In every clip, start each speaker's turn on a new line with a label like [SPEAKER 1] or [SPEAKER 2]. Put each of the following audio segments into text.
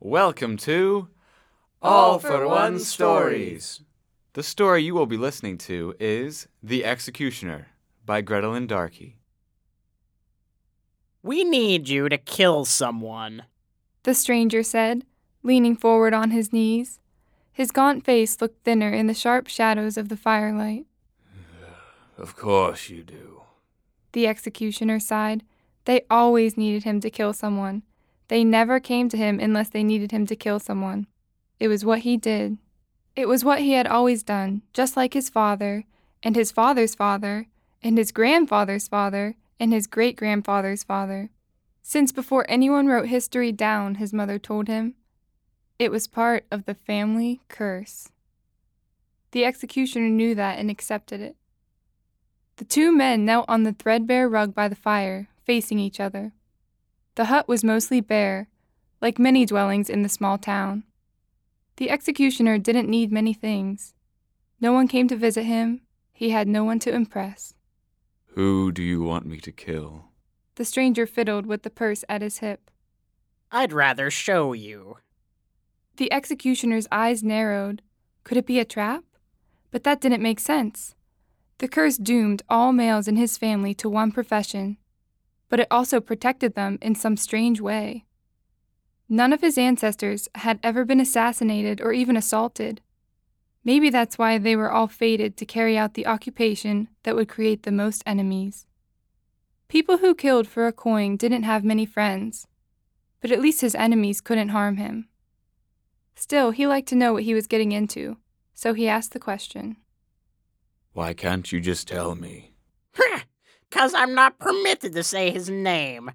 [SPEAKER 1] Welcome to
[SPEAKER 2] All for One Stories.
[SPEAKER 1] The story you will be listening to is The Executioner by Gretelyn Darkey.
[SPEAKER 3] We need you to kill someone.
[SPEAKER 4] the stranger said, leaning forward on his knees. His gaunt face looked thinner in the sharp shadows of the firelight.
[SPEAKER 2] Of course you do.
[SPEAKER 4] The executioner sighed. They always needed him to kill someone. They never came to him unless they needed him to kill someone. It was what he did. It was what he had always done, just like his father, and his father's father, and his grandfather's father, and his great grandfather's father. Since before anyone wrote history down, his mother told him, it was part of the family curse. The executioner knew that and accepted it. The two men knelt on the threadbare rug by the fire, facing each other. The hut was mostly bare, like many dwellings in the small town. The executioner didn't need many things. No one came to visit him, he had no one to impress.
[SPEAKER 1] Who do you want me to kill?
[SPEAKER 4] The stranger fiddled with the purse at his hip.
[SPEAKER 3] I'd rather show you.
[SPEAKER 4] The executioner's eyes narrowed. Could it be a trap? But that didn't make sense. The curse doomed all males in his family to one profession, but it also protected them in some strange way. None of his ancestors had ever been assassinated or even assaulted. Maybe that's why they were all fated to carry out the occupation that would create the most enemies. People who killed for a coin didn't have many friends, but at least his enemies couldn't harm him. Still, he liked to know what he was getting into, so he asked the question.
[SPEAKER 2] Why can't you just tell me?
[SPEAKER 3] Cause I'm not permitted to say his name.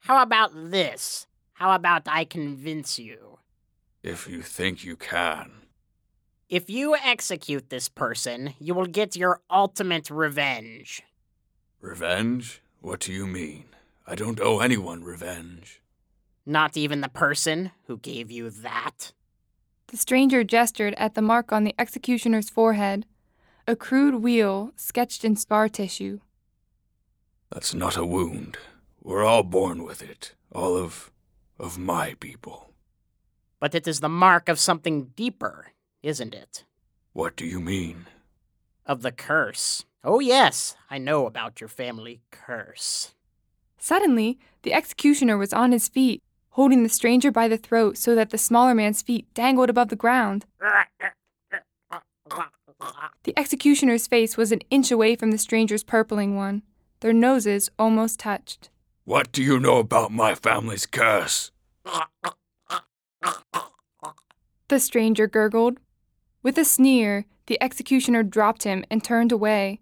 [SPEAKER 3] How about this? How about I convince you?
[SPEAKER 2] If you think you can.
[SPEAKER 3] If you execute this person, you will get your ultimate revenge.
[SPEAKER 2] Revenge? What do you mean? I don't owe anyone revenge.
[SPEAKER 3] Not even the person who gave you that.
[SPEAKER 4] The stranger gestured at the mark on the executioner's forehead, a crude wheel sketched in scar tissue.
[SPEAKER 2] That's not a wound. We're all born with it. All of. of my people.
[SPEAKER 3] But it is the mark of something deeper, isn't it?
[SPEAKER 2] What do you mean?
[SPEAKER 3] Of the curse. Oh, yes, I know about your family curse.
[SPEAKER 4] Suddenly, the executioner was on his feet, holding the stranger by the throat so that the smaller man's feet dangled above the ground. The executioner's face was an inch away from the stranger's purpling one. Their noses almost touched.
[SPEAKER 2] What do you know about my family's curse?
[SPEAKER 4] The stranger gurgled. With a sneer, the executioner dropped him and turned away.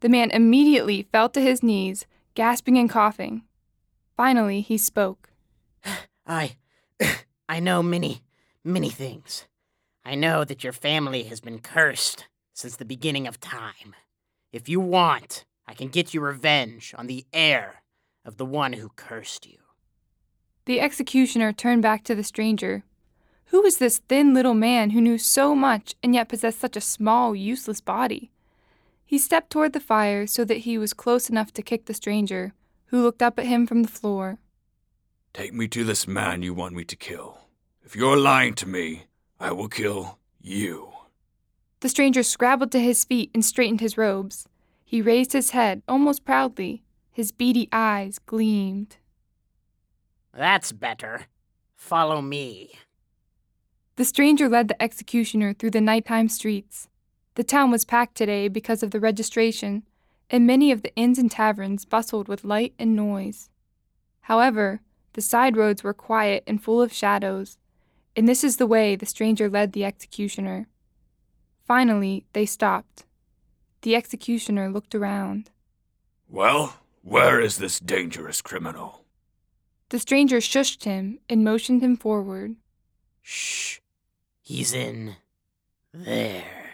[SPEAKER 4] The man immediately fell to his knees, gasping and coughing. Finally, he spoke.
[SPEAKER 3] I. I know many, many things. I know that your family has been cursed since the beginning of time. If you want, I can get you revenge on the heir of the one who cursed you.
[SPEAKER 4] The executioner turned back to the stranger. Who was this thin little man who knew so much and yet possessed such a small, useless body? He stepped toward the fire so that he was close enough to kick the stranger, who looked up at him from the floor.
[SPEAKER 2] Take me to this man you want me to kill. If you're lying to me, I will kill you.
[SPEAKER 4] The stranger scrabbled to his feet and straightened his robes. He raised his head almost proudly. His beady eyes gleamed.
[SPEAKER 3] That's better. Follow me.
[SPEAKER 4] The stranger led the executioner through the nighttime streets. The town was packed today because of the registration, and many of the inns and taverns bustled with light and noise. However, the side roads were quiet and full of shadows, and this is the way the stranger led the executioner. Finally, they stopped. The executioner looked around.
[SPEAKER 2] Well, where is this dangerous criminal?
[SPEAKER 4] The stranger shushed him and motioned him forward.
[SPEAKER 3] Shh. He's in. there.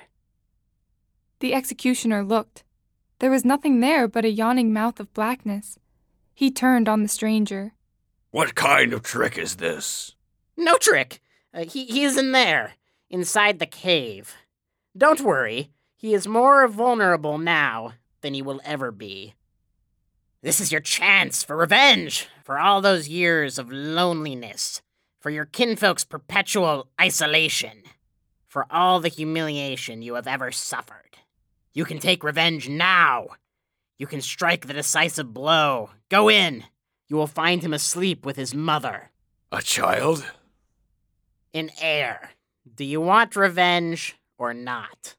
[SPEAKER 4] The executioner looked. There was nothing there but a yawning mouth of blackness. He turned on the stranger.
[SPEAKER 2] What kind of trick is this?
[SPEAKER 3] No trick. Uh, he, he is in there, inside the cave. Don't worry, he is more vulnerable now than he will ever be. This is your chance for revenge for all those years of loneliness, for your kinfolk's perpetual isolation, for all the humiliation you have ever suffered. You can take revenge now. You can strike the decisive blow. Go in. You will find him asleep with his mother.
[SPEAKER 2] A child?
[SPEAKER 3] In heir. Do you want revenge or not?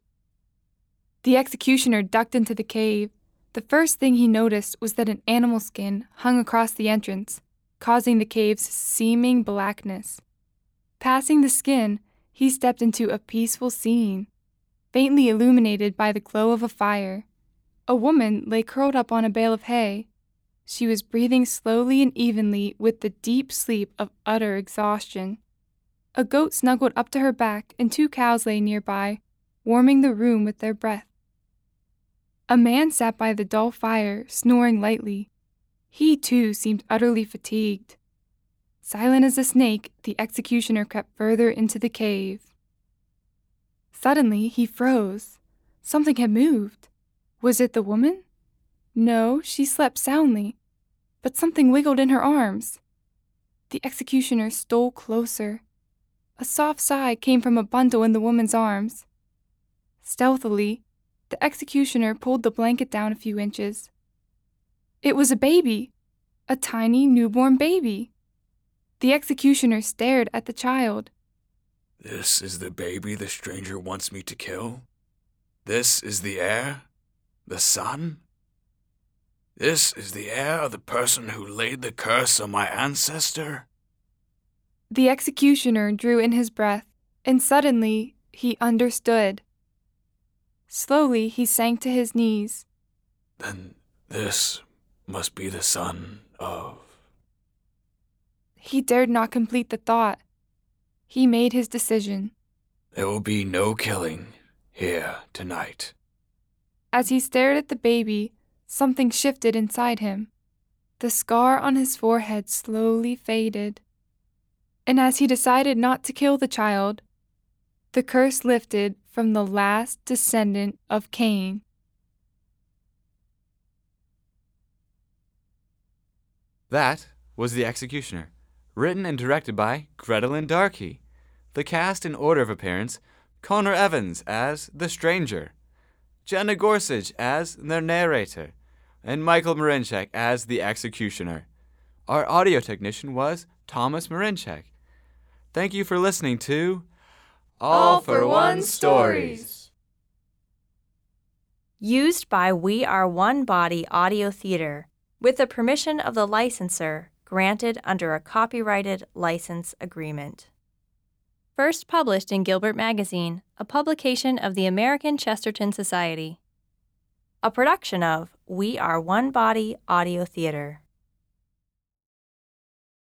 [SPEAKER 4] The executioner ducked into the cave. The first thing he noticed was that an animal skin hung across the entrance, causing the cave's seeming blackness. Passing the skin, he stepped into a peaceful scene, faintly illuminated by the glow of a fire. A woman lay curled up on a bale of hay. She was breathing slowly and evenly with the deep sleep of utter exhaustion. A goat snuggled up to her back, and two cows lay nearby, warming the room with their breath. A man sat by the dull fire, snoring lightly. He, too, seemed utterly fatigued. Silent as a snake, the executioner crept further into the cave. Suddenly, he froze. Something had moved. Was it the woman? No, she slept soundly, but something wiggled in her arms. The executioner stole closer. A soft sigh came from a bundle in the woman's arms. Stealthily, the executioner pulled the blanket down a few inches. It was a baby, a tiny newborn baby. The executioner stared at the child.
[SPEAKER 2] This is the baby the stranger wants me to kill? This is the heir? The son? This is the heir of the person who laid the curse on my ancestor?
[SPEAKER 4] The executioner drew in his breath, and suddenly he understood. Slowly he sank to his knees.
[SPEAKER 2] Then this must be the son of.
[SPEAKER 4] He dared not complete the thought. He made his decision.
[SPEAKER 2] There will be no killing here tonight.
[SPEAKER 4] As he stared at the baby, something shifted inside him. The scar on his forehead slowly faded. And as he decided not to kill the child, the curse lifted from the last descendant of Cain.
[SPEAKER 1] That was The Executioner, written and directed by Gretelyn Darkey. The cast in order of appearance Connor Evans as the stranger, Jenna Gorsuch as the narrator, and Michael Marinchek as the executioner. Our audio technician was Thomas Marinchek. Thank you for listening to
[SPEAKER 5] All for One Stories.
[SPEAKER 6] Used by We Are One Body Audio Theater with the permission of the licensor granted under a copyrighted license agreement. First published in Gilbert Magazine, a publication of the American Chesterton Society. A production of We Are One Body Audio Theater.